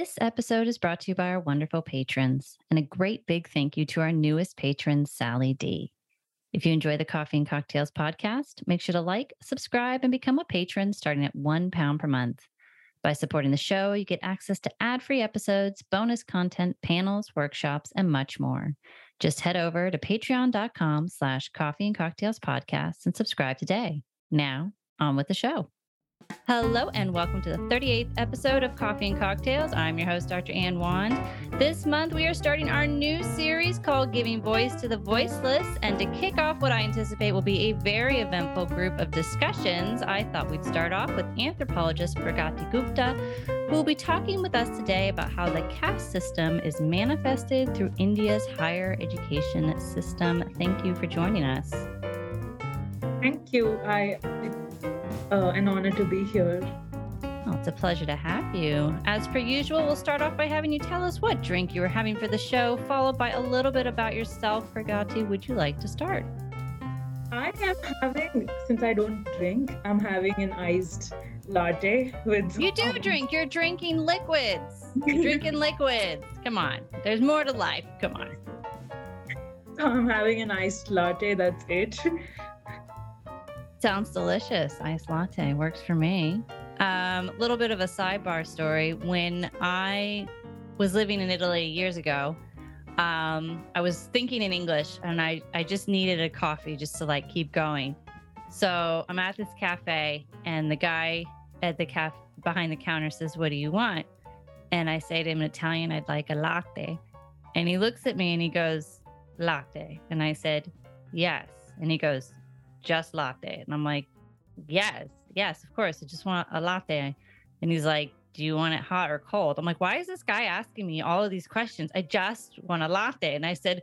This episode is brought to you by our wonderful patrons, and a great big thank you to our newest patron, Sally D. If you enjoy the Coffee and Cocktails podcast, make sure to like, subscribe, and become a patron starting at one pound per month. By supporting the show, you get access to ad free episodes, bonus content, panels, workshops, and much more. Just head over to patreon.com slash coffee and cocktails podcast and subscribe today. Now, on with the show. Hello, and welcome to the 38th episode of Coffee and Cocktails. I'm your host, Dr. Ann Wand. This month, we are starting our new series called Giving Voice to the Voiceless. And to kick off what I anticipate will be a very eventful group of discussions, I thought we'd start off with anthropologist Pragati Gupta, who will be talking with us today about how the caste system is manifested through India's higher education system. Thank you for joining us. Thank you. I uh, an honor to be here. Oh, it's a pleasure to have you. As per usual, we'll start off by having you tell us what drink you were having for the show, followed by a little bit about yourself. Pragati, would you like to start? I am having, since I don't drink, I'm having an iced latte with. You do drink. You're drinking liquids. You're drinking liquids. Come on. There's more to life. Come on. I'm having an iced latte. That's it. Sounds delicious. Iced latte works for me. A um, little bit of a sidebar story. When I was living in Italy years ago, um, I was thinking in English and I, I just needed a coffee just to like keep going. So I'm at this cafe and the guy at the cafe behind the counter says, What do you want? And I say to him in Italian, I'd like a latte. And he looks at me and he goes, Latte. And I said, Yes. And he goes, just latte. And I'm like, yes, yes, of course. I just want a latte. And he's like, do you want it hot or cold? I'm like, why is this guy asking me all of these questions? I just want a latte. And I said,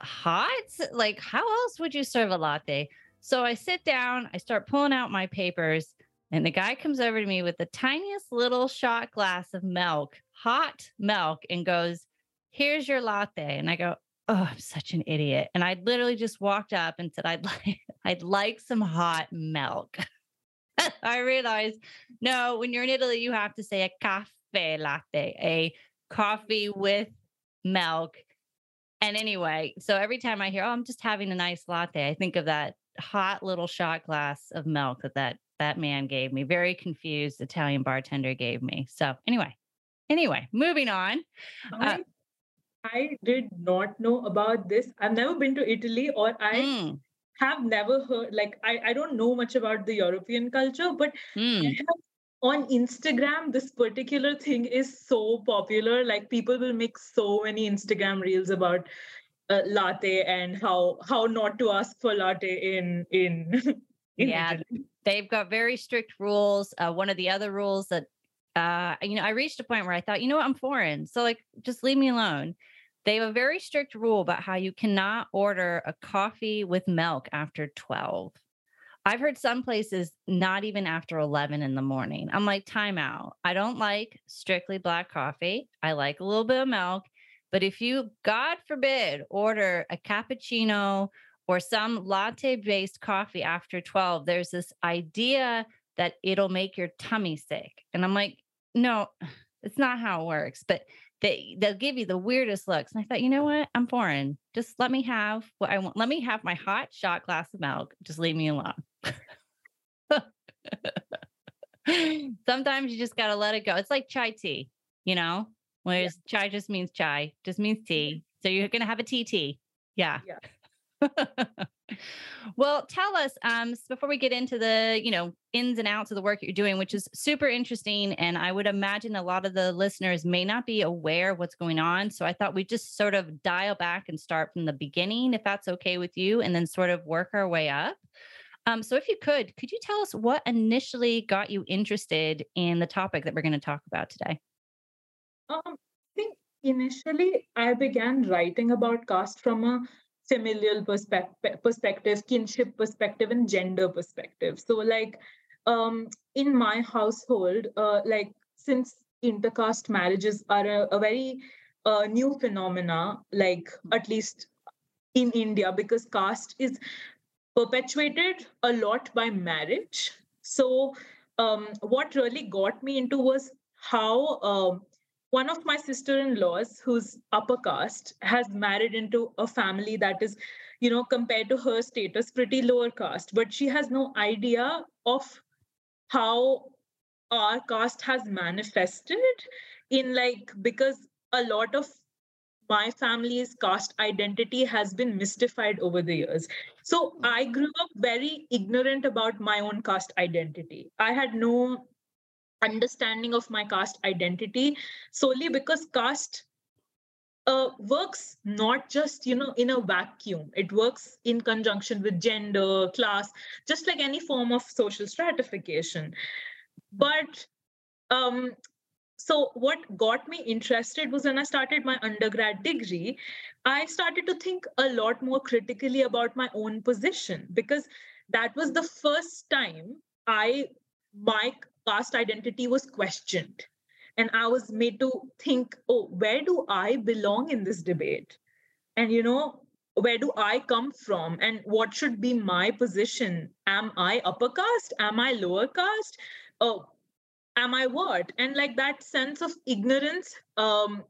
hot? Like, how else would you serve a latte? So I sit down, I start pulling out my papers, and the guy comes over to me with the tiniest little shot glass of milk, hot milk, and goes, Here's your latte. And I go, oh, I'm such an idiot. And I literally just walked up and said, I'd like, I'd like some hot milk. I realized, no, when you're in Italy, you have to say a cafe latte, a coffee with milk. And anyway, so every time I hear, oh, I'm just having a nice latte, I think of that hot little shot glass of milk that that, that man gave me. Very confused Italian bartender gave me. So anyway, anyway, moving on. Uh, I did not know about this. I've never been to Italy or I mm. have never heard like I, I don't know much about the European culture, but mm. on Instagram, this particular thing is so popular. Like people will make so many Instagram reels about uh, latte and how how not to ask for latte in in, in yeah Italy. they've got very strict rules uh, one of the other rules that uh, you know i reached a point where i thought you know what i'm foreign so like just leave me alone they have a very strict rule about how you cannot order a coffee with milk after 12. I've heard some places not even after 11 in the morning. I'm like, timeout. I don't like strictly black coffee. I like a little bit of milk. But if you, God forbid, order a cappuccino or some latte based coffee after 12, there's this idea that it'll make your tummy sick. And I'm like, no, it's not how it works. But they they'll give you the weirdest looks. And I thought, you know what? I'm foreign. Just let me have what I want. Let me have my hot shot glass of milk. Just leave me alone. Sometimes you just gotta let it go. It's like chai tea, you know, whereas yeah. chai just means chai, just means tea. So you're gonna have a tea Yeah. yeah. well, tell us um, before we get into the you know ins and outs of the work you're doing, which is super interesting, and I would imagine a lot of the listeners may not be aware of what's going on. So I thought we'd just sort of dial back and start from the beginning, if that's okay with you, and then sort of work our way up. Um, so if you could, could you tell us what initially got you interested in the topic that we're going to talk about today? Um, I think initially I began writing about caste from a familial perspective, perspective, kinship perspective, and gender perspective. So, like um, in my household, uh, like since intercaste marriages are a, a very uh, new phenomena, like at least in India, because caste is perpetuated a lot by marriage. So, um, what really got me into was how um, one of my sister-in-laws who's upper caste has married into a family that is you know compared to her status pretty lower caste but she has no idea of how our caste has manifested in like because a lot of my family's caste identity has been mystified over the years. So I grew up very ignorant about my own caste identity. I had no understanding of my caste identity solely because caste uh, works not just you know in a vacuum. It works in conjunction with gender class just like any form of social stratification. But um, so what got me interested was when i started my undergrad degree i started to think a lot more critically about my own position because that was the first time i my caste identity was questioned and i was made to think oh where do i belong in this debate and you know where do i come from and what should be my position am i upper caste am i lower caste oh am I what? And like that sense of ignorance um,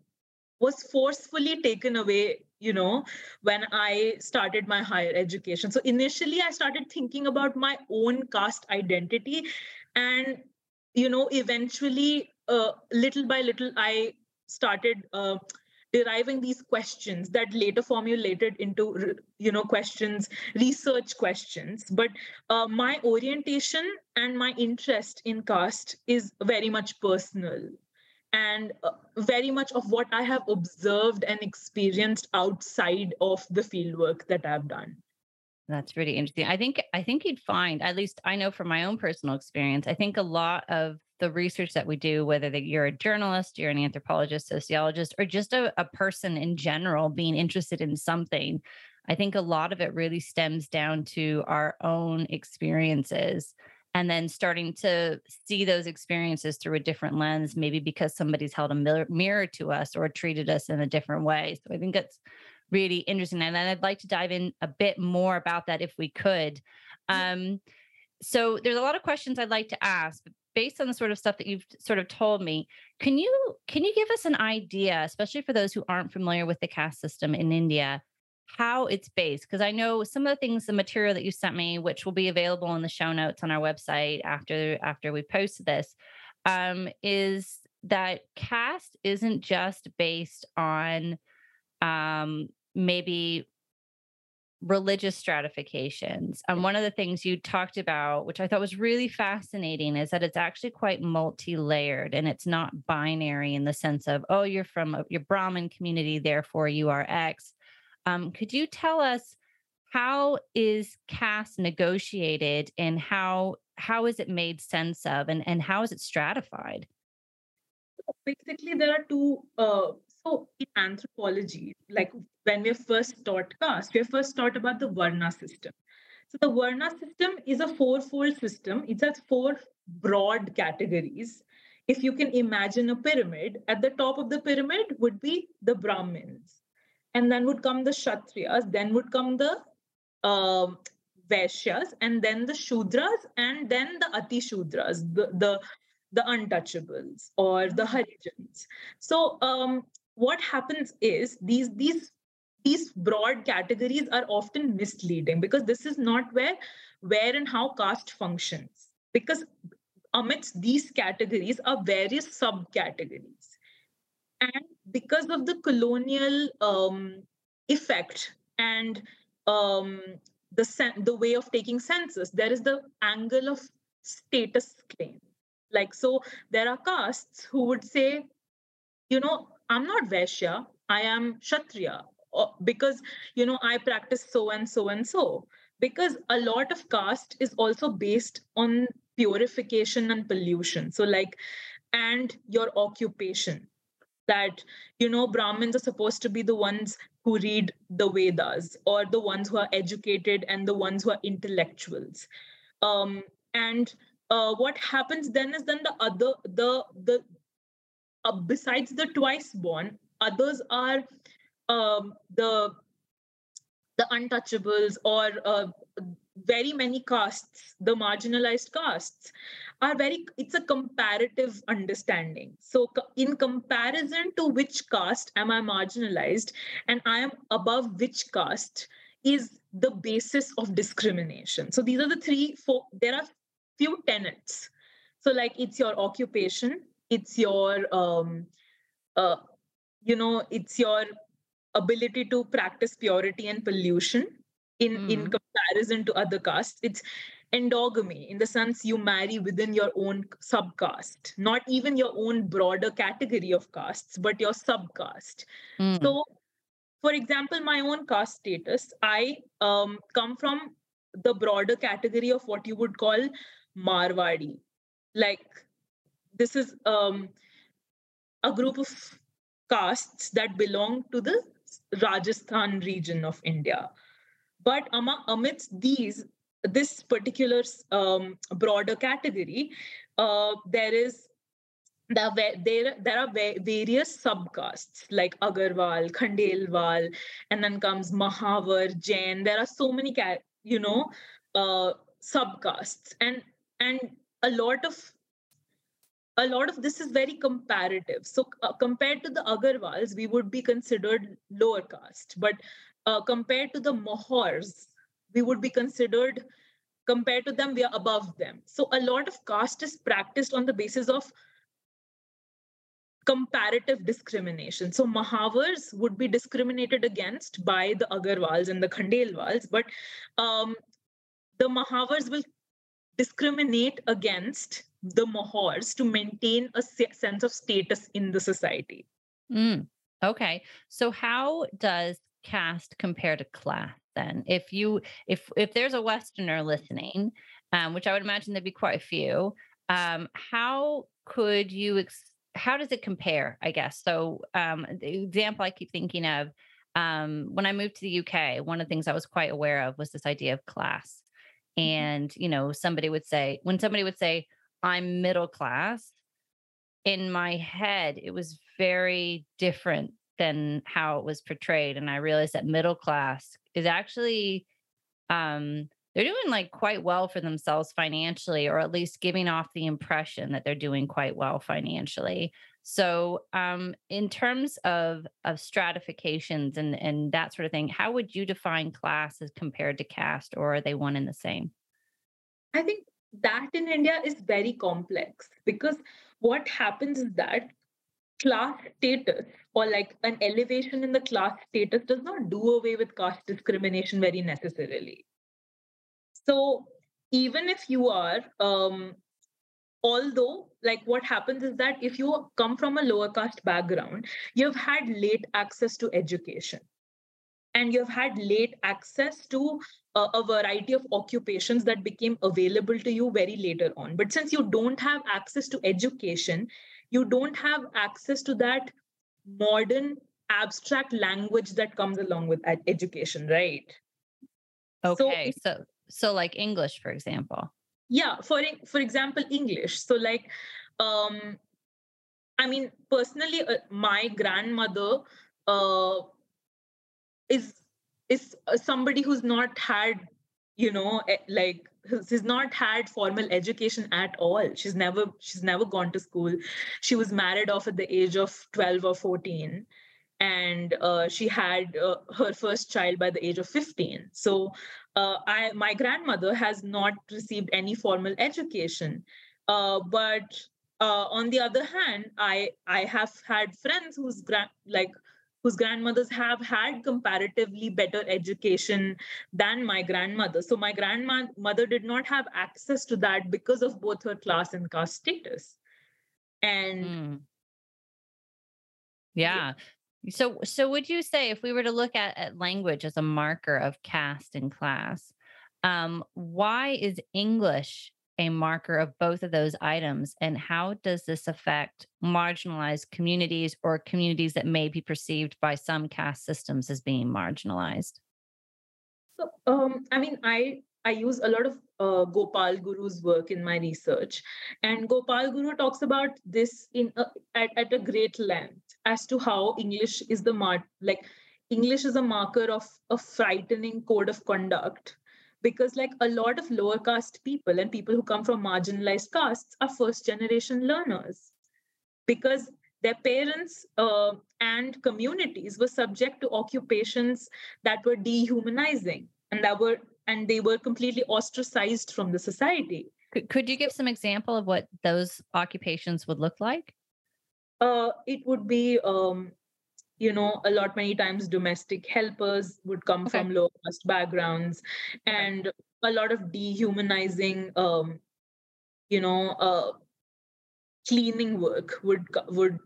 was forcefully taken away, you know, when I started my higher education. So initially, I started thinking about my own caste identity. And, you know, eventually, uh, little by little, I started. Uh, deriving these questions that later formulated into you know questions research questions but uh, my orientation and my interest in caste is very much personal and uh, very much of what i have observed and experienced outside of the fieldwork that i've done that's really interesting. I think I think you'd find, at least I know from my own personal experience, I think a lot of the research that we do, whether that you're a journalist, you're an anthropologist, sociologist, or just a, a person in general being interested in something, I think a lot of it really stems down to our own experiences and then starting to see those experiences through a different lens, maybe because somebody's held a mirror, to us or treated us in a different way. So I think that's really interesting. And I'd like to dive in a bit more about that if we could. Um, so there's a lot of questions I'd like to ask, but based on the sort of stuff that you've sort of told me, can you can you give us an idea, especially for those who aren't familiar with the caste system in India, how it's based? Because I know some of the things, the material that you sent me, which will be available in the show notes on our website after after we post this, um, is that caste isn't just based on um, maybe religious stratifications. And one of the things you talked about, which I thought was really fascinating, is that it's actually quite multi layered and it's not binary in the sense of, oh, you're from a, your Brahmin community, therefore you are X. Um, could you tell us how is caste negotiated and how how is it made sense of and, and how is it stratified? Basically, there are two uh, so in anthropology, like when we're first taught caste, we're first taught about the Varna system. So the Varna system is a fourfold system. It has four broad categories. If you can imagine a pyramid, at the top of the pyramid would be the Brahmins, and then would come the Kshatriyas, then would come the uh, Vaishyas, and then the Shudras, and then the Ati Shudras, the, the the untouchables or the Harijans. So um, what happens is these these these broad categories are often misleading because this is not where where and how caste functions. Because amidst these categories are various subcategories. And because of the colonial um, effect and um, the sen- the way of taking census there is the angle of status claim. Like so there are castes who would say you know I'm not Vaishya, I am Kshatriya because, you know, I practice so and so and so. Because a lot of caste is also based on purification and pollution. So, like, and your occupation. That, you know, Brahmins are supposed to be the ones who read the Vedas or the ones who are educated and the ones who are intellectuals. Um, and uh, what happens then is then the other the the uh, besides the twice born, others are um, the the untouchables or uh, very many castes, the marginalized castes, are very, it's a comparative understanding. So, in comparison to which caste am I marginalized and I am above which caste is the basis of discrimination. So, these are the three, four, there are few tenets. So, like, it's your occupation, it's your, um, uh, you know, it's your ability to practice purity and pollution in mm. in comparison to other castes it's endogamy in the sense you marry within your own subcaste not even your own broader category of castes but your subcaste mm. so for example my own caste status i um, come from the broader category of what you would call marwadi like this is um, a group of castes that belong to the rajasthan region of india but among, amidst these, this particular um, broader category, uh, there is there, there, there are various subcastes like Agarwal, Khandelwal, and then comes Mahavar, Jain. There are so many, you know, uh, subcastes, and and a lot of a lot of this is very comparative. So uh, compared to the Agarwals, we would be considered lower caste, but uh, compared to the Mahars, we would be considered, compared to them, we are above them. So a lot of caste is practiced on the basis of comparative discrimination. So Mahavars would be discriminated against by the Agarwals and the Khandelwals, but um, the Mahavars will discriminate against the Mahars to maintain a sense of status in the society. Mm, okay. So, how does caste compare to class then if you if if there's a westerner listening um, which i would imagine there'd be quite a few um, how could you ex- how does it compare i guess so um, the example i keep thinking of um, when i moved to the uk one of the things i was quite aware of was this idea of class mm-hmm. and you know somebody would say when somebody would say i'm middle class in my head it was very different than how it was portrayed and i realized that middle class is actually um they're doing like quite well for themselves financially or at least giving off the impression that they're doing quite well financially. So um in terms of of stratifications and and that sort of thing how would you define class as compared to caste or are they one and the same? I think that in india is very complex because what happens is that class status or like an elevation in the class status does not do away with caste discrimination very necessarily. So even if you are, um, although like what happens is that if you come from a lower caste background, you've had late access to education and you've had late access to uh, a variety of occupations that became available to you very later on. But since you don't have access to education, you don't have access to that modern abstract language that comes along with education right? Okay so so, so like english for example. Yeah for for example english. So like um i mean personally uh, my grandmother uh is is uh, somebody who's not had you know like she's not had formal education at all. She's never she's never gone to school. She was married off at the age of 12 or 14 and uh, she had uh, her first child by the age of 15 so uh, I, my grandmother has not received any formal education. Uh, but uh, on the other hand i i have had friends whose grand like whose grandmothers have had comparatively better education than my grandmother. So my grandmother did not have access to that because of both her class and caste status. And mm. yeah. yeah. So so would you say if we were to look at, at language as a marker of caste and class, um, why is English a marker of both of those items? And how does this affect marginalized communities or communities that may be perceived by some caste systems as being marginalized? So, um, I mean, I I use a lot of uh, Gopal Guru's work in my research, and Gopal Guru talks about this in a, at, at a great length as to how English is the mar like English is a marker of a frightening code of conduct because like a lot of lower caste people and people who come from marginalized castes are first generation learners because their parents uh, and communities were subject to occupations that were dehumanizing and that were and they were completely ostracized from the society. Could, you give some example of what those occupations would look like? Uh, it would be um, you know a lot many times domestic helpers would come okay. from low caste backgrounds and a lot of dehumanizing um, you know uh, cleaning work would would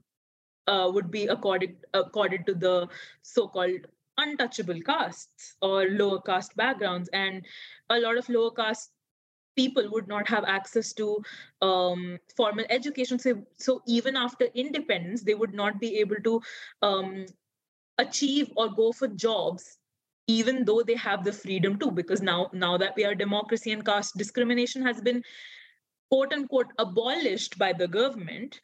uh, would be accorded accorded to the so-called untouchable castes or lower caste backgrounds and a lot of lower caste people would not have access to um, formal education so, so even after independence they would not be able to um, achieve or go for jobs even though they have the freedom to because now now that we are democracy and caste discrimination has been quote unquote abolished by the government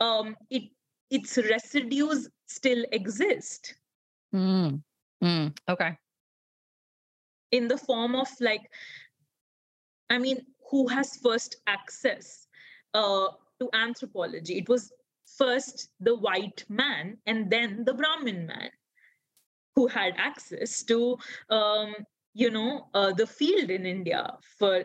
um, it its residues still exist mm. Mm. okay in the form of like i mean who has first access uh, to anthropology? It was first the white man and then the brahmin man who had access to um, you know uh, the field in india for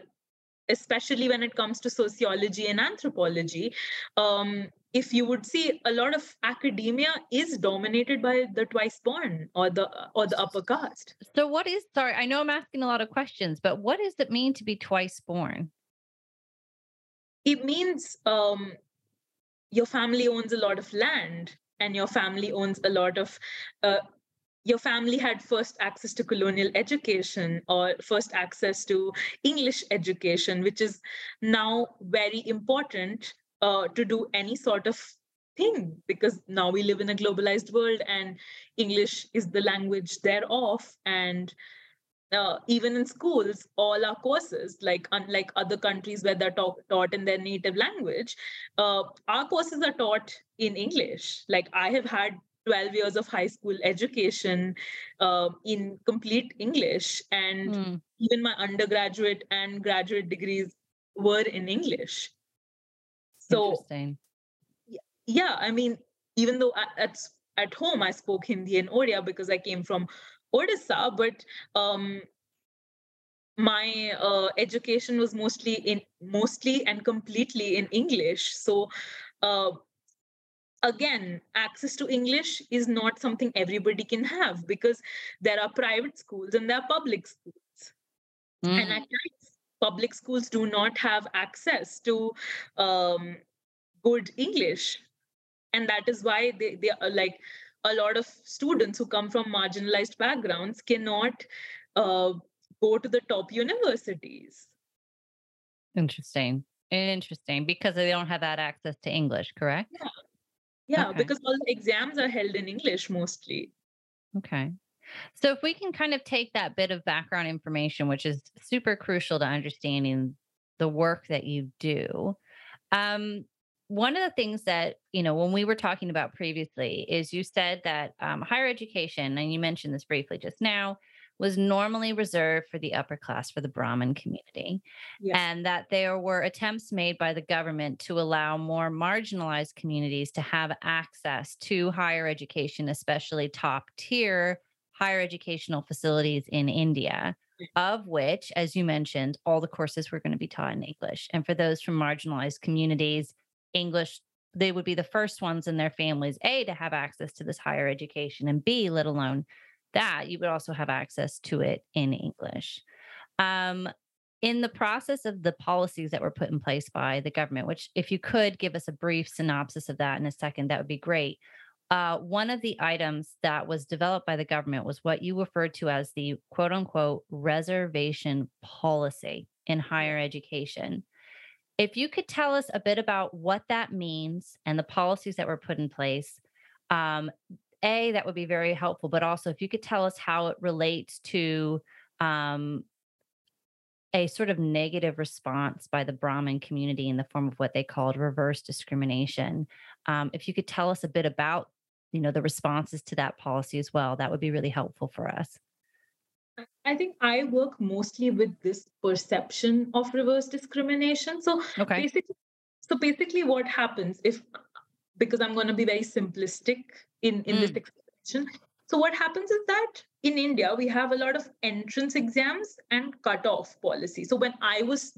especially when it comes to sociology and anthropology um, if you would see a lot of academia is dominated by the twice born or the or the upper caste. So what is sorry i know i'm asking a lot of questions but what does it mean to be twice born? It means um, your family owns a lot of land and your family owns a lot of uh, your family had first access to colonial education or first access to english education which is now very important uh, to do any sort of thing because now we live in a globalized world and english is the language thereof and uh, even in schools all our courses like unlike other countries where they're talk, taught in their native language uh, our courses are taught in english. Like i have had 12 years of high school education uh, in complete english. And mm. even my undergraduate and graduate degrees were in english. So yeah i mean even though at, at home i spoke hindi and odia because i came from odisha but um, my uh, education was mostly in mostly and completely in english. So uh, again access to english is not something everybody can have because there are private schools and there are public schools. Mm. and at times public schools do not have access to um, good english. And that is why they, they are like a lot of students who come from marginalized backgrounds cannot uh, go to the top universities. Interesting. Interesting because they don't have that access to english correct? Yeah yeah, okay. because all the exams are held in English mostly. Okay. So if we can kind of take that bit of background information, which is super crucial to understanding the work that you do, um, one of the things that you know when we were talking about previously is you said that um, higher education, and you mentioned this briefly just now, was normally reserved for the upper class, for the Brahmin community, yes. and that there were attempts made by the government to allow more marginalized communities to have access to higher education, especially top tier higher educational facilities in India. Of which, as you mentioned, all the courses were going to be taught in English. And for those from marginalized communities, English they would be the first ones in their families a to have access to this higher education and b let alone that, you would also have access to it in English. Um, in the process of the policies that were put in place by the government, which, if you could give us a brief synopsis of that in a second, that would be great. Uh, one of the items that was developed by the government was what you referred to as the quote unquote reservation policy in higher education. If you could tell us a bit about what that means and the policies that were put in place, um, a that would be very helpful but also if you could tell us how it relates to um, a sort of negative response by the brahmin community in the form of what they called reverse discrimination um, if you could tell us a bit about you know the responses to that policy as well that would be really helpful for us I think I work mostly with this perception of reverse discrimination. So Okay. basically, so basically, what happens if because I'm going to be very simplistic in in this Mm. explanation. So what happens is that in India we have a lot of entrance exams and cutoff policy. So when I was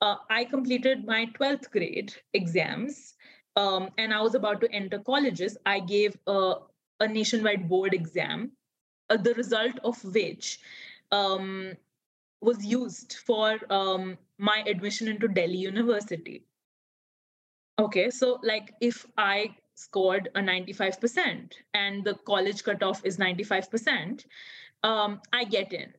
uh, I completed my 12th grade exams um, and I was about to enter colleges. I gave a, a nationwide board exam, uh, the result of which um, was used for um, my admission into Delhi University. Okay, so like if I scored a 95% and the college cutoff is 95%, um, I get in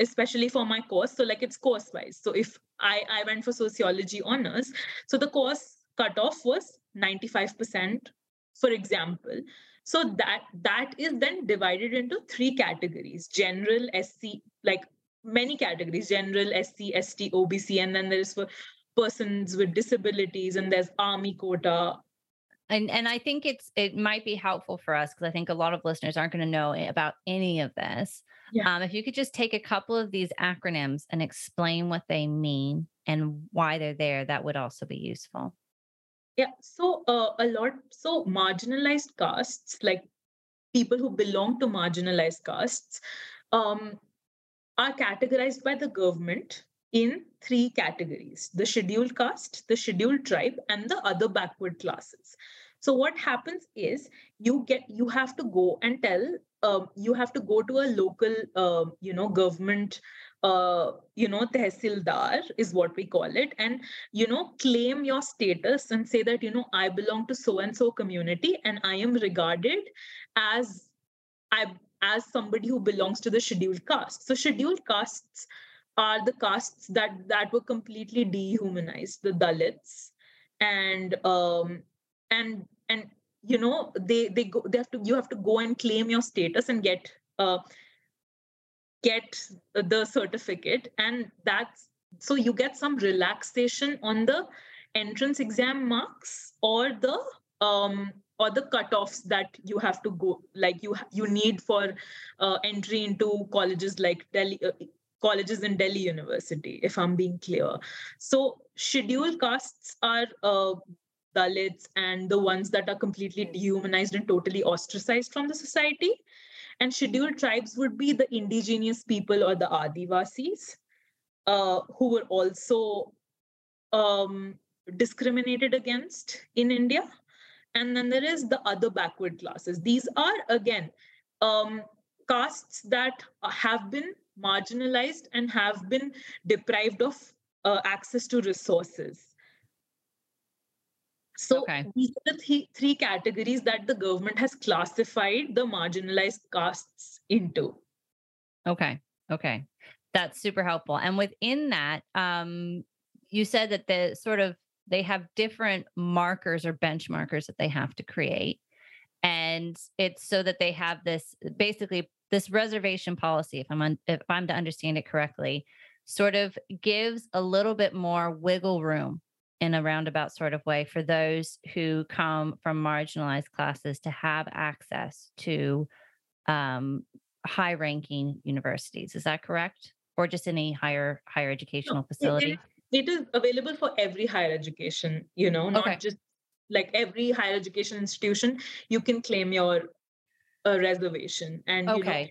especially for my course. So like it's course wise so if i i went for sociology honors so the course cutoff was 95% for example. So that that is then divided into three categories general sc like many categories general sc st obc and then there's for persons with disabilities and there's army quota And and I think it's it might be helpful for us because I think a lot of listeners aren't going to know about any of this. Yeah. Um, if you could just take a couple of these acronyms and explain what they mean and why they're there, that would also be useful. Yeah, so uh, a lot, so marginalized castes, like people who belong to marginalized castes, um, are categorized by the government in three categories the scheduled caste, the scheduled tribe, and the other backward classes. So, what happens is you get you have to go and tell um, you have to go to a local uh, you know government uh, you know tehsildar is what we call it and you know claim your status and say that you know i belong to so and so community and i am regarded as i as somebody who belongs to the scheduled caste so scheduled castes are the castes that that were completely dehumanized the dalits. And um and and you know they they go they have to you have to go and claim your status and get uh get the certificate. And that's so you get some relaxation on the entrance exam marks or the um or the cutoffs that you have to go like you you need for uh, entry into colleges like delhi uh, colleges in delhi university if i'm being clear. So scheduled castes are uh, dalits and the ones that are completely dehumanized and totally ostracized from the society. And scheduled tribes would be the indigenous people or the adivasis uh, who were also um, discriminated against in india. And then there is the other backward classes. These are again um, castes that have been marginalized and have been deprived of uh, access to resources so Okay. these are the th- three categories that the government has classified the marginalized castes into. Okay. Okay. That's super helpful. And within that, um, you said that the sort of they have different markers or benchmarkers that they have to create. And it's so that they have this basically this reservation policy, if I'm un- if I'm to understand it correctly, sort of gives a little bit more wiggle room in a roundabout sort of way for those who come from marginalized classes to have access to um, high ranking universities. Is that correct? Or just any higher higher educational it- facility? It is available for every higher education, you know, not Okay. just like every higher education institution, you can claim your uh, reservation and you know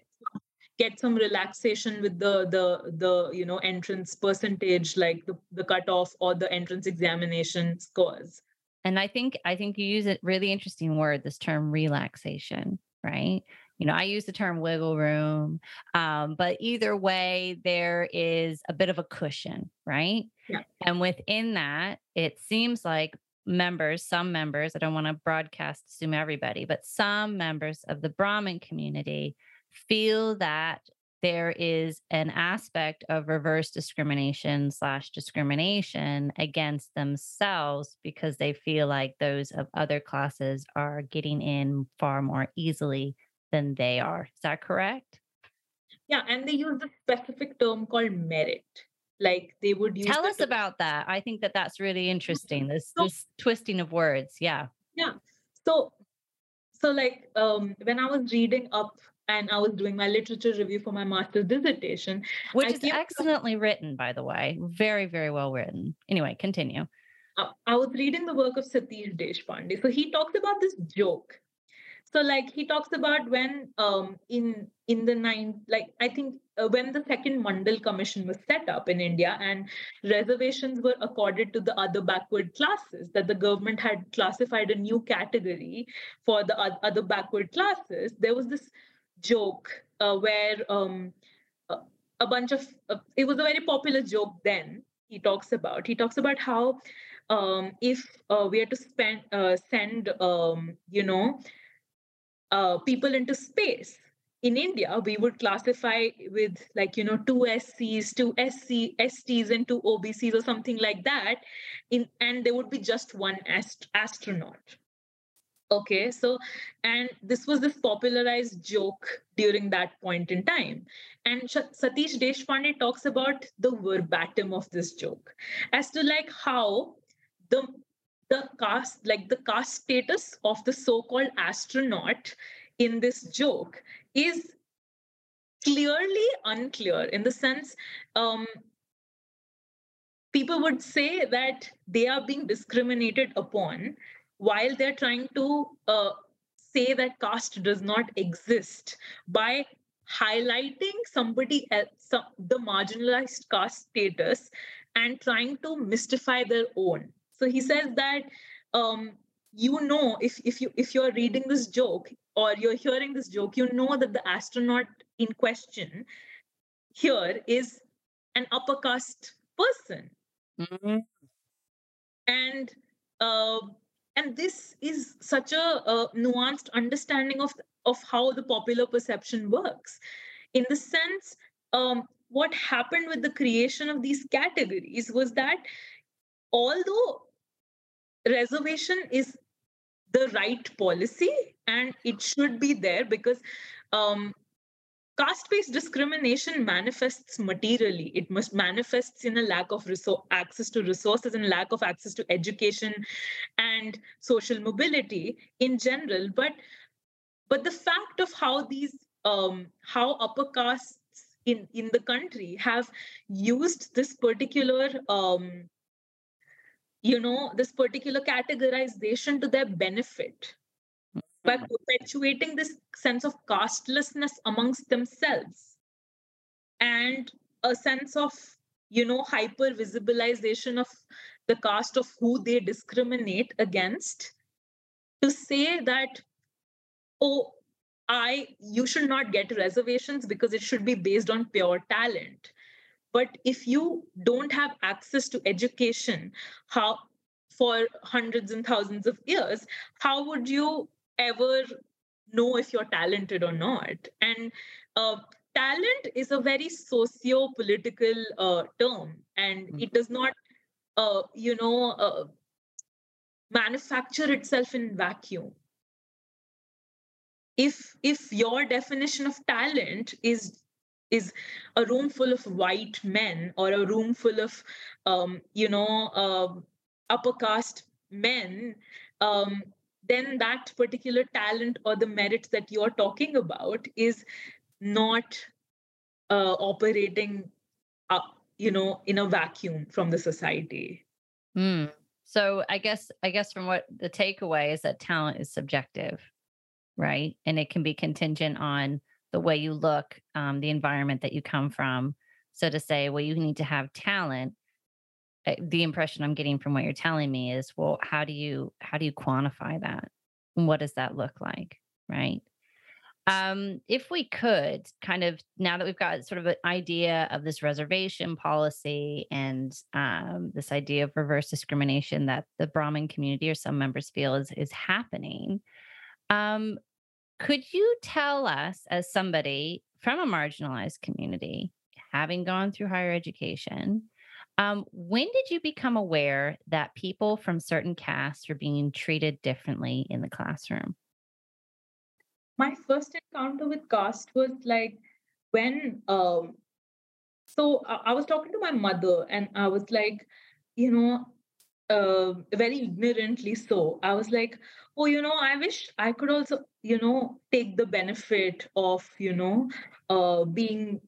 get some relaxation with the the the you know entrance percentage like the, the cutoff or the entrance examination scores And I think I think you use a really interesting word, this term relaxation, right? You know, I use the term wiggle room, um, but either way, there is a bit of a cushion, right? Yeah. And within that, it seems like members, some members, I don't want to broadcast assume everybody, but some members of the Brahmin community feel that there is an aspect of reverse discrimination slash discrimination against themselves because they feel like those of other classes are getting in far more easily than they are. Is that correct? yeah and they use a specific term called merit like they would use Tell us about that. I think that that's really interesting. This So- this twisting of words. Yeah. yeah so so like um when i was reading up and I was doing my literature review for my master's dissertation. Which I is excellently to... written, by the way. Very, very well written. Anyway, continue. Uh, I was reading the work of Satish Deshpande. So he talks about this joke. So like he talks about when um in in the nine like I think uh, when the second Mandal Commission was set up in India and reservations were accorded to the other backward classes, that the government had classified a new category for the other backward classes, there was this joke uh, where um, a bunch of uh, it was a very popular joke then he talks about. He talks about how um, if uh, we are to spend uh, send um, you know uh, people into space in India, we would classify with like, you know, two SCs, two SC, STs, and two OBCs or something like that. In and there would be just one ast- astronaut. Okay, so and this was this popularized joke during that point in time. And Satish Deshpande talks about the verbatim of this joke as to like how the the caste, like the caste status of the so-called astronaut in this joke is clearly unclear in the sense um, people would say that they are being discriminated upon while they're trying to uh, say that caste does not exist by highlighting somebody else, some, the marginalized caste status and trying to mystify their own. So he says that um, you know if if you if you're reading this joke or you're hearing this joke, you know that the astronaut in question here is an upper caste person. Mm-hmm. And uh, and this is such a, a, nuanced understanding of of how the popular perception works in the sense um, what happened with the creation of these categories was that although reservation is the right policy and it should be there because um, caste-based discrimination manifests materially. It must manifests in a lack of resource, access to resources and lack of access to education and social mobility in general. But but the fact of how these um, how upper castes in in the country have used this particular um, you know this particular categorization to their benefit by mm-hmm. perpetuating this sense of castelessness amongst themselves and a sense of you know hyper visibilization of the caste of who they discriminate against to say that oh i you should not get reservations because it should be based on pure talent but if you don't have access to education how for hundreds and thousands of years how would you ever know if you're talented or not. And uh, talent is a very socio-political uh, term, and mm-hmm. it does not, uh, you know, uh, manufacture itself in vacuum. If if your definition of talent is is a room full of white men or a room full of um, you know uh, upper caste men um, then that particular talent or the merits that you're talking about is not uh, operating uh, you know in a vacuum from the society mm. so i guess i guess from what the takeaway is that talent is subjective right and it can be contingent on the way you look um, the environment that you come from. So to say well you need to have talent Eh, the impression i'm getting from what you're telling me is well how do you how do you quantify that? And what does that look like? Right? Um if we could kind of now that we've got sort of an idea of this reservation policy and um, this idea of reverse discrimination that the brahmin community or some members feel is is happening um could you tell us as somebody from a marginalized community having gone through higher education um, when did you become aware that people from certain castes are being treated differently in the classroom? My first encounter with caste was like when, um, so I, I was talking to my mother and I was like, you know, uh, very ignorantly so. I was like, oh, you know, I wish I could also, you know, take the benefit of, you know, uh, being,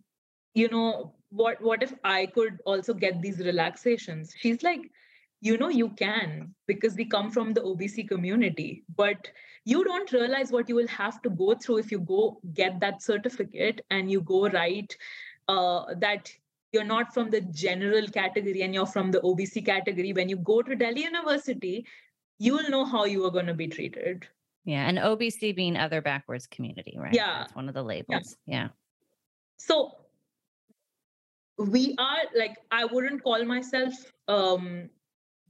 you know, what what if I could also get these relaxations? She's like, you know, you can because we come from the OBC community, but you don't realize what you will have to go through if you go get that certificate and you go write uh, that you're not from the general category and you're from the OBC category. When you go to Delhi University, you'll know how you are going to be treated. Yeah. And OBC being other backwards community, right? Yeah. That's one of the labels. Yeah. yeah. So we are like, I wouldn't call myself um,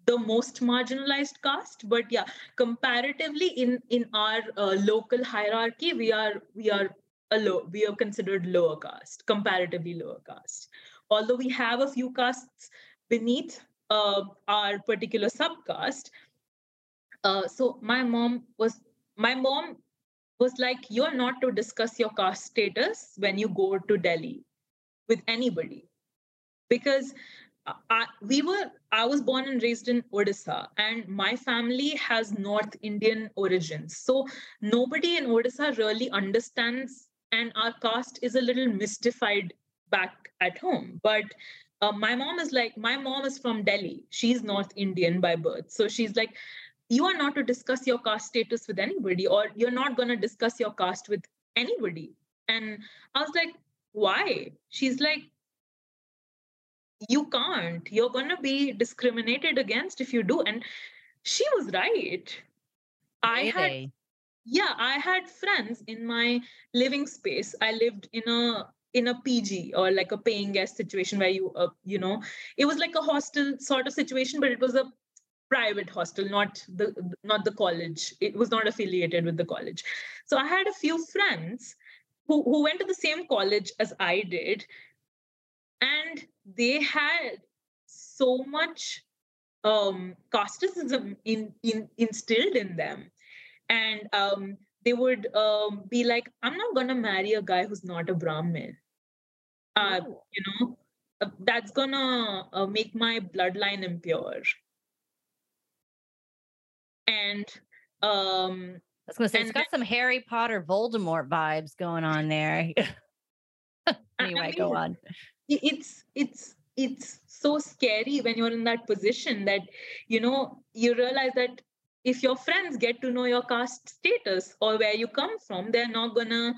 the most marginalized caste but yeah comparatively in in our uh, local hierarchy we are we are a low we are considered lower caste comparatively lower caste although we have a few castes beneath uh, our particular subcaste uh, so my mom was my mom was like you're not to discuss your caste status when you go to delhi with anybody. Because I, we were i was born and raised in odisha and my family has north indian origins. So nobody in odisha really understands and our caste is a little mystified back at home. But uh, my mom is like my mom is from delhi. She's north indian by birth. So she's like you are not to discuss your caste status with anybody or you're not going to discuss your caste with anybody. And i was like why? She's like you can't. You're going to be discriminated against if you do. And she was right. I had yeah i had friends in my living space. I lived in a in a pg or like a paying guest situation where you uh, you know it was like a hostel sort of situation but it was a private hostel not the not the college it was not affiliated with the college so i had a few friends who, who went to the same college as i did and they had so much um, casteism in, in, instilled in them. And um, they would um, be like, I'm not to marry a guy who's not a Brahmin. Uh, oh. you know, uh, that's to uh, make my bloodline impure. And um, I was to say, it's got then, some Harry Potter Voldemort vibes going on there. anyway, I mean, go on it's it's it's so scary when you're in that position that you know you realize that if your friends get to know your caste status or where you come from they're not gonna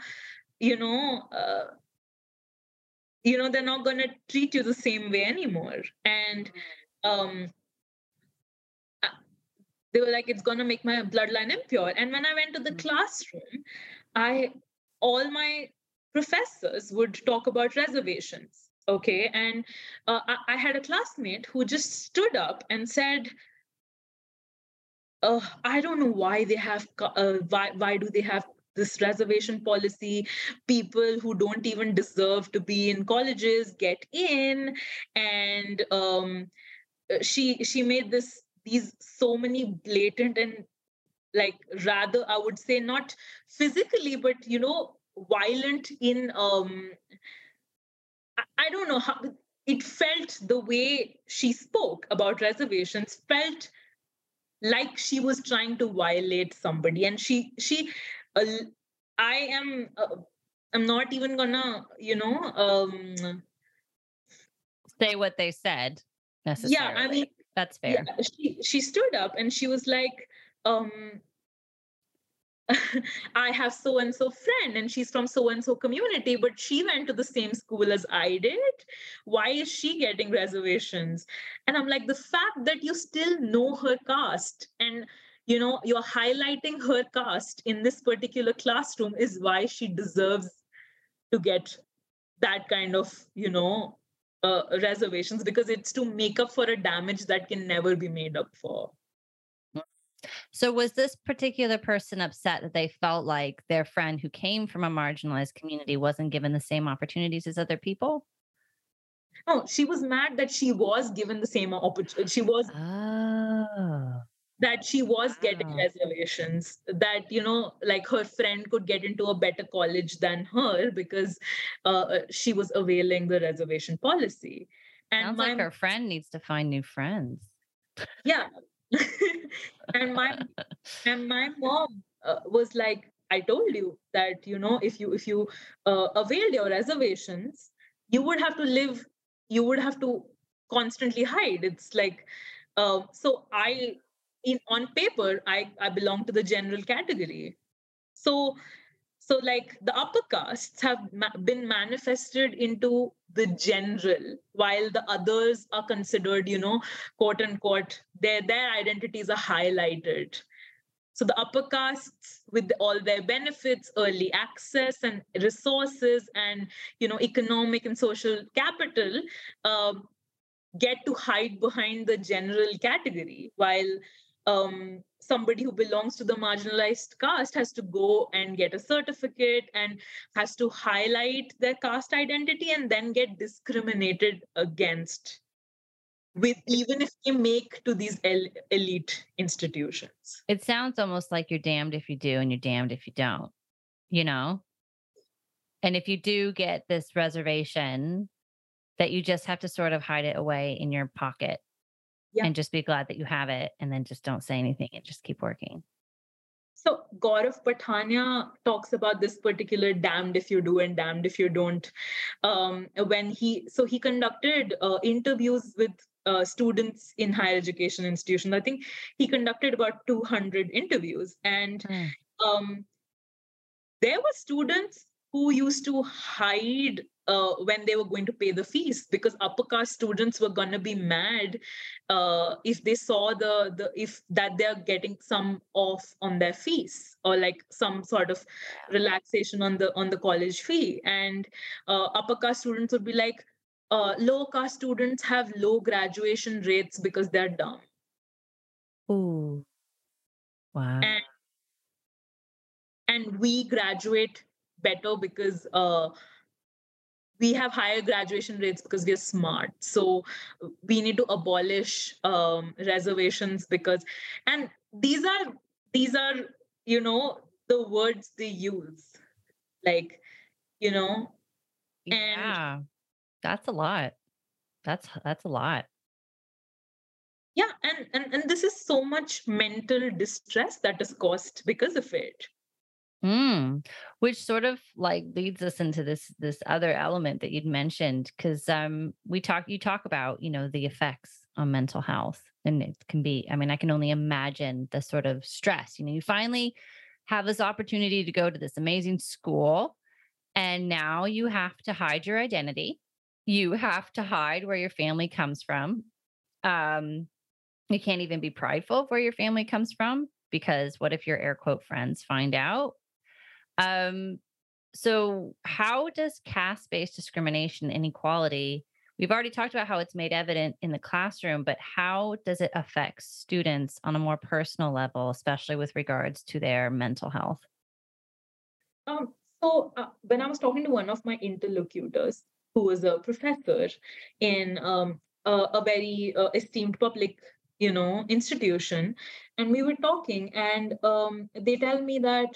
you know uh, you know they're not gonna treat you the same way anymore. And um uh, they were like it's gonna make my bloodline impure. And when i went to the mm-hmm. classroom i all my professors would talk about reservations okay? And uh, I, I, had a classmate who just stood up and said uh, i don't know why they have uh, why, why do they have this reservation policy people who don't even deserve to be in colleges get in. And um, uh, she she made this these so many blatant and like rather i would say not physically but you know violent in um I don't know how it felt the way she spoke about reservations felt like she was trying to violate somebody. And she she i am uh, i'm not even gonna you know um say what they said necessarily yeah i mean that's fair yeah, she she stood up and she was like um I have so and so friend and she's from so and so community, but she went to the same school as I did. Why is she getting reservations? And I'm like, the fact that you still know her caste and you know you're highlighting her caste in this particular classroom is why she deserves to get that kind of you know uh, reservations because it's to make up for a damage that can never be made up for so, was this particular person upset that they felt like their friend who came from a marginalized community wasn't given the same opportunities as other people? No, she was mad that she was given the same opportunity. She was. Oh. That she was wow. getting reservations, that, you know, like her friend could get into a better college than her because uh, uh she was availing the reservation policy. And Sounds my, like her friend needs to find new friends. Yeah, and my and my mom uh, was like i told you that you know if you if you uh, availed your reservations you would have to live you would have to constantly hide it's like uh, so i in on paper i i belong to the general category. So so like the upper castes have ma- been manifested into the general while the others are considered you know quote unquote their their identities are highlighted. So the upper castes with all their benefits early access and resources and you know economic and social capital um, get to hide behind the general category while um, somebody who belongs to the marginalized caste has to go and get a certificate and has to highlight their caste identity and then get discriminated against with even if they make to these el- elite institutions. It sounds almost like you're damned if you do and you're damned if you don't you know? And if you do get this reservation that you just have to sort of hide it away in your pocket yeah. and just be glad that you have it and then just don't say anything and just keep working. So Gaurav Pathania talks about this particular damned if you do and damned if you don't. Um, when he so he conducted uh, interviews with uh, students in higher education institutions. I think he conducted about 200 interviews, and mm. um, there were students who used to hide uh, when they were going to pay the fees because upper caste students were going to be mad uh, if they saw the the if that they're getting some off on their fees or like some sort of relaxation on the on the college fee and uh, upper caste students would be like uh, low caste students have low graduation rates because they're dumb Ooh. Wow. And, and we graduate better because uh, we have higher graduation rates because we are smart. So we need to abolish um, reservations because and these are these are you know the words they use. Like you know and yeah. That's a lot. That's that's a lot. Yeah and, and and this is so much mental distress that is caused because of it Mm, which sort of like leads us into this this other element that you'd mentioned because um we talk you talk about you know the effects on mental health and it can be I mean I can only imagine the sort of stress you know you finally have this opportunity to go to this amazing school and now you have to hide your identity you have to hide where your family comes from um you can't even be prideful of where your family comes from because what if your air quote friends find out um, so, how does caste based discrimination inequality? We've already talked about how it's made evident in the classroom, but how does it affect students on a more personal level, especially with regards to their mental health? Um, so, uh, when I was talking to one of my interlocutors, who was a professor in um, a, a, very uh, esteemed public you know institution and we were talking and um, they tell me that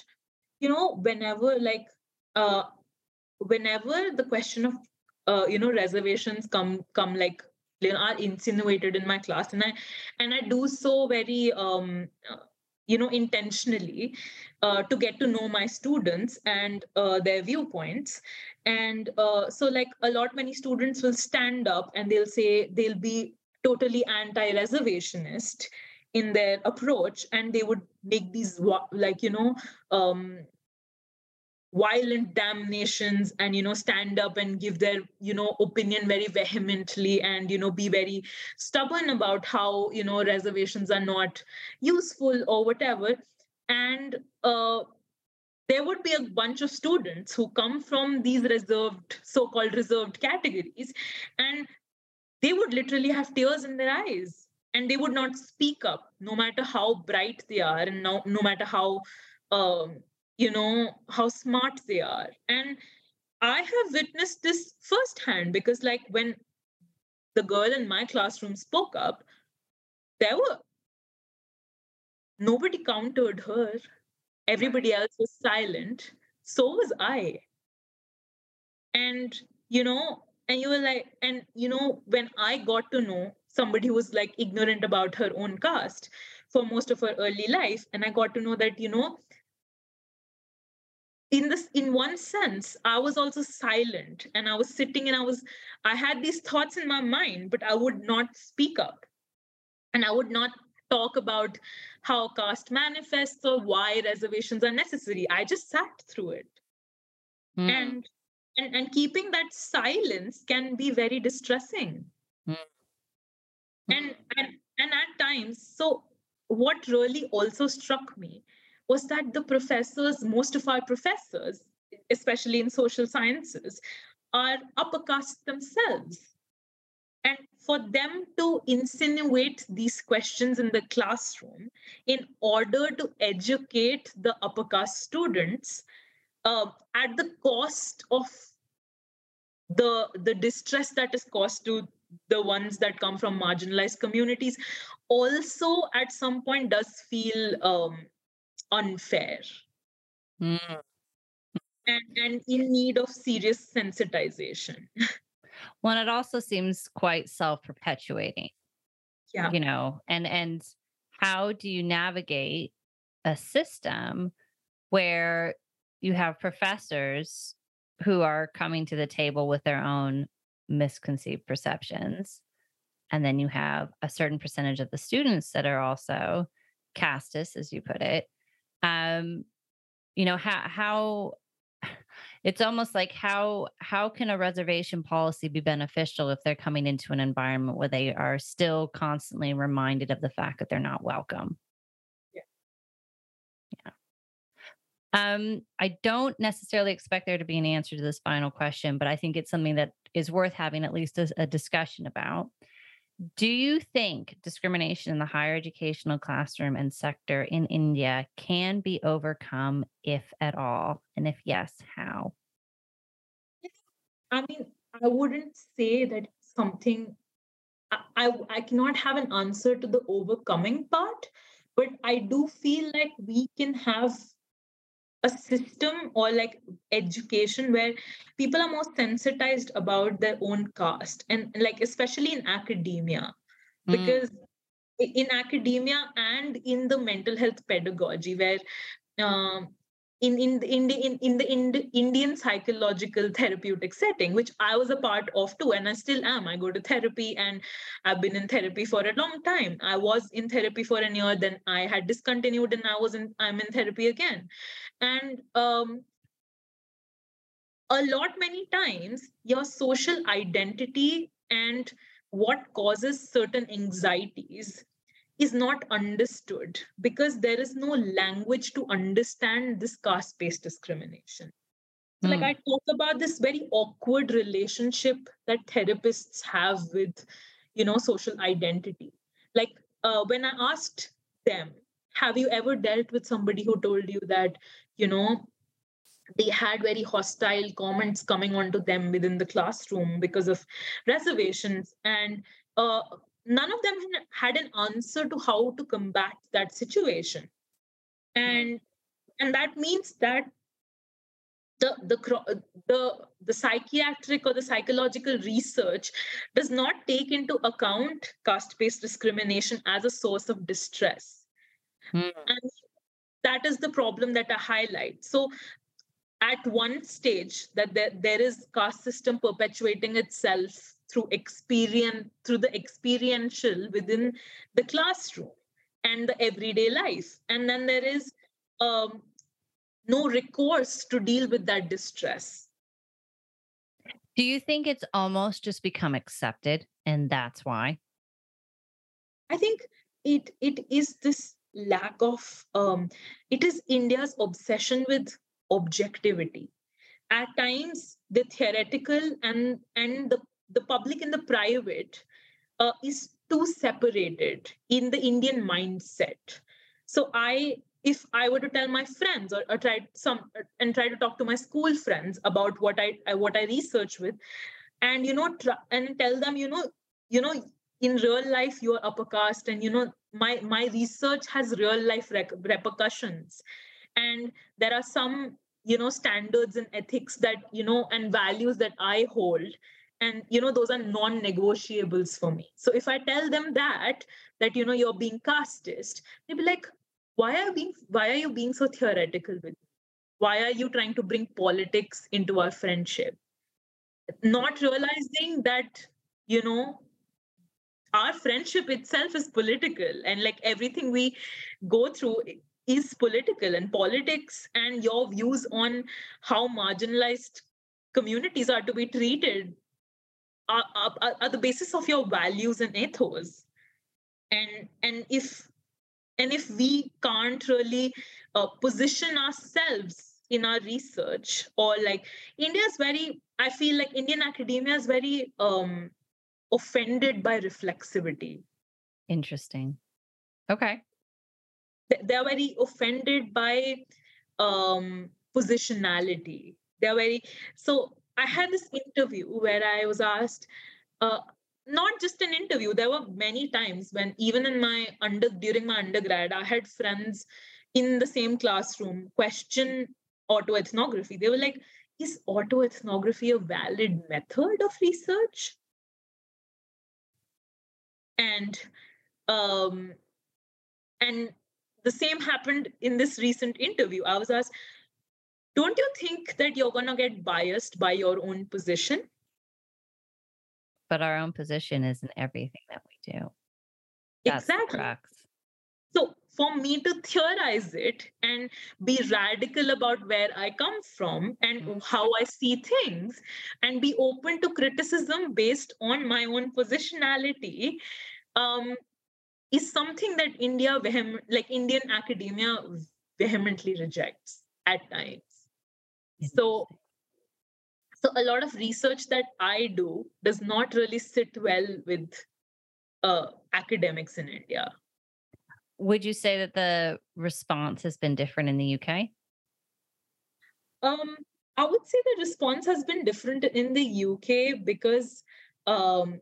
you know whenever like uh whenever the question of uh you know reservations come come like you know, are insinuated in my class and i and i do so very um you know intentionally uh, to get to know my students and uh, their viewpoints. And uh, so like a lot many students will stand up and they'll say they'll be totally anti-reservationist in their approach and they would make these like you know um, violent damnations and you know stand up and give their you know opinion very vehemently and you know be very stubborn about how you know reservations are not useful or whatever. And uh, there would be a bunch of students who come from these reserved so-called reserved categories and they would literally have tears in their eyes and they would not speak up no matter how bright they are and no, no matter how um, you know how smart they are. And i have witnessed this firsthand because like when the girl in my classroom spoke up there were nobody countered her. Everybody else was silent. So was i. And you know and you were like and you know when i got to know somebody who was like ignorant about her own caste for most of her early life. And i got to know that you know in this in one sense i was also silent. And i was sitting and i was i had these thoughts in my mind but i would not speak up. And i would not talk about how caste manifests or why reservations are necessary. I just sat through it. Mm. and, and and keeping that silence can be very distressing. Mm. And and and at times so what really also struck me was that the professors, most of our professors, especially in social sciences, are upper caste themselves. And for them to insinuate these questions in the classroom in order to educate the upper caste students uh, at the cost of the, the distress that is caused to the ones that come from marginalized communities also at some point does feel um, unfair mm. and, and in need of serious sensitization. well, it also seems quite self-perpetuating. Yeah. You know, and and how do you navigate a system where you have professors who are coming to the table with their own misconceived perceptions and then you have a certain percentage of the students that are also casteist as you put it um you know how how it's almost like how how can a reservation policy be beneficial if they're coming into an environment where they are still constantly reminded of the fact that they're not welcome um i don't necessarily expect there to be an answer to this final question but i think it's something that is worth having at least a, a discussion about do you think discrimination in the higher educational classroom and sector in India can be overcome, if at all? And if yes, how? I mean, I wouldn't say that something, I, I, I cannot have an answer to the overcoming part, but I do feel like we can have a system or like education where people are more sensitized about their own caste and like especially in academia mm. because in academia and in the mental health pedagogy where um, in in the in the, in, in the in Indian psychological therapeutic setting, which I was a part of too, and I still am. I go to therapy, and I've been in therapy for a long time. I was in therapy for a year, then I had discontinued, and I was in I'm in therapy again, and um, a lot many times your social identity and what causes certain anxieties is not understood because there is no language to understand this caste based discrimination. So, mm. like, hmm. I talk about this very awkward relationship that therapists have with, you know, social identity. Like, uh, when I asked them, have you ever dealt with somebody who told you that, you know, they had very hostile comments coming onto them within the classroom because of reservations. And uh, none of them had an answer to how to combat that situation. And and that means that the the the the psychiatric or the psychological research does not take into account caste based discrimination as a source of distress. Hmm. and that is the problem that i highlight. So at one stage that there, there is caste system perpetuating itself through experience through the experiential within the classroom and the everyday life. And then there is um, no recourse to deal with that distress. Do you think it's almost just become accepted and that's why? I think it it is this lack of um, it is india's obsession with objectivity at times the theoretical and and the the public and the private uh, is too separated in the Indian mindset. So I, if I were to tell my friends or, or try some and try to talk to my school friends about what I, I what I research with, and you know, try, and tell them, you know, you know, in real life you're upper caste, and you know, my my research has real life rec- repercussions, and there are some you know standards and ethics that you know and values that I hold. And you know those are non-negotiables for me. So if i tell them that that you know you're being casteist they'll be like why are you being why are you being so theoretical with me? Why are you trying to bring politics into our friendship? Not realizing that you know our friendship itself is political and like everything we go through is political and politics and your views on how marginalized communities are to be treated are, are, are the basis of your values and ethos. And and if and if we can't really uh, position ourselves in our research or like india is very i feel like indian academia is very um offended by reflexivity interesting okay they're very offended by um positionality they're very so I had this interview where I was asked, uh, not just an interview, there were many times when even in my under during my undergrad, I had friends in the same classroom question autoethnography. They were like, is autoethnography a valid method of research? And um, and the same happened in this recent interview. I was asked, don't you think that you're going to get biased by your own position? But our own position isn't everything that we do. That's exactly. So, for me to theorize it and be radical about where I come from and mm-hmm. how I see things, and be open to criticism based on my own positionality, um, is something that India, like Indian academia, vehemently rejects at times. So so a lot of research that i do does not really sit well with uh, academics in india. Would you say that the response has been different in the uk um i would say the response has been different in the uk because um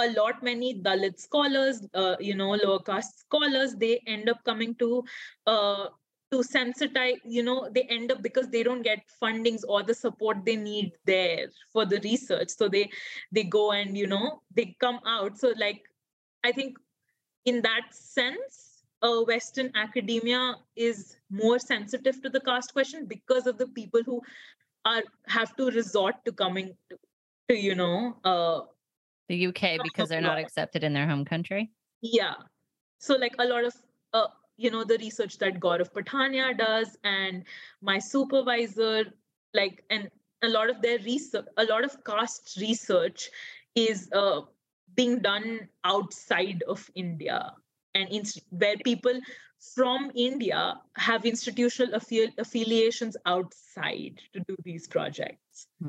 a lot many dalit scholars uh, you know lower caste scholars they end up coming to uh, to sensitize you know they end up because they don't get fundings or the support they need there for the research. So they they go and you know they come out. So like i think in that sense uh, western academia is more sensitive to the caste question because of the people who are have to resort to coming to, to you know uh, the uk because they're not accepted in their home country yeah so like a lot of uh, you know the research that Gaurav Pathania does and my supervisor like and a lot of their research a lot of caste research is uh, being done outside of India and in, where people from India have institutional affi- affiliations outside to do these projects. Hmm.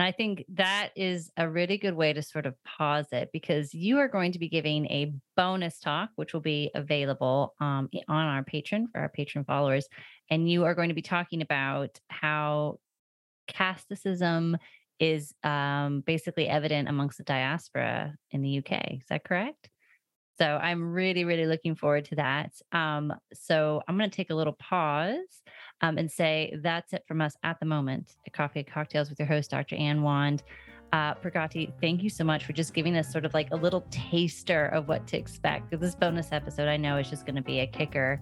And I think that is a really good way to sort of pause it because you are going to be giving a bonus talk, which will be available um, on our Patreon for our Patreon followers. And you are going to be talking about how casteism is um, basically evident amongst the diaspora in the UK. Is that correct? So I'm really, really looking forward to that. Um, so I'm going to take a little pause um, and say that's it from us at the moment at Coffee and Cocktails with your host, Dr. Ann Wand. Uh, Pragati, thank you so much for just giving us sort of like a little taster of what to expect. This bonus episode, I know, is just going to be a kicker.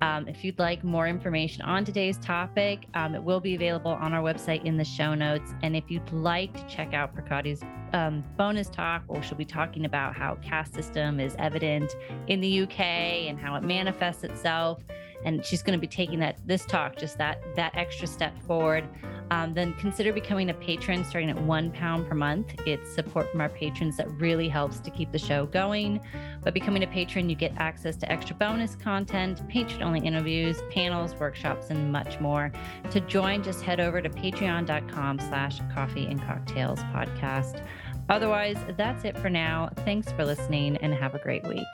Um, if you'd like more information on today's topic, um, it will be available on our website in the show notes. And if you'd like to check out Pragati's um, bonus talk, or she'll be talking about how caste system is evident in the UK and how it manifests itself and she's going to be taking that this talk just that that extra step forward. Um, then consider becoming a patron starting at one pound per month. It's support from our patrons that really helps to keep the show going. But becoming a patron you get access to extra bonus content patron only interviews panels workshops and much more. To join just head over to patreon.com slash coffee and cocktails podcast. Otherwise that's it for now. Thanks for listening and have a great week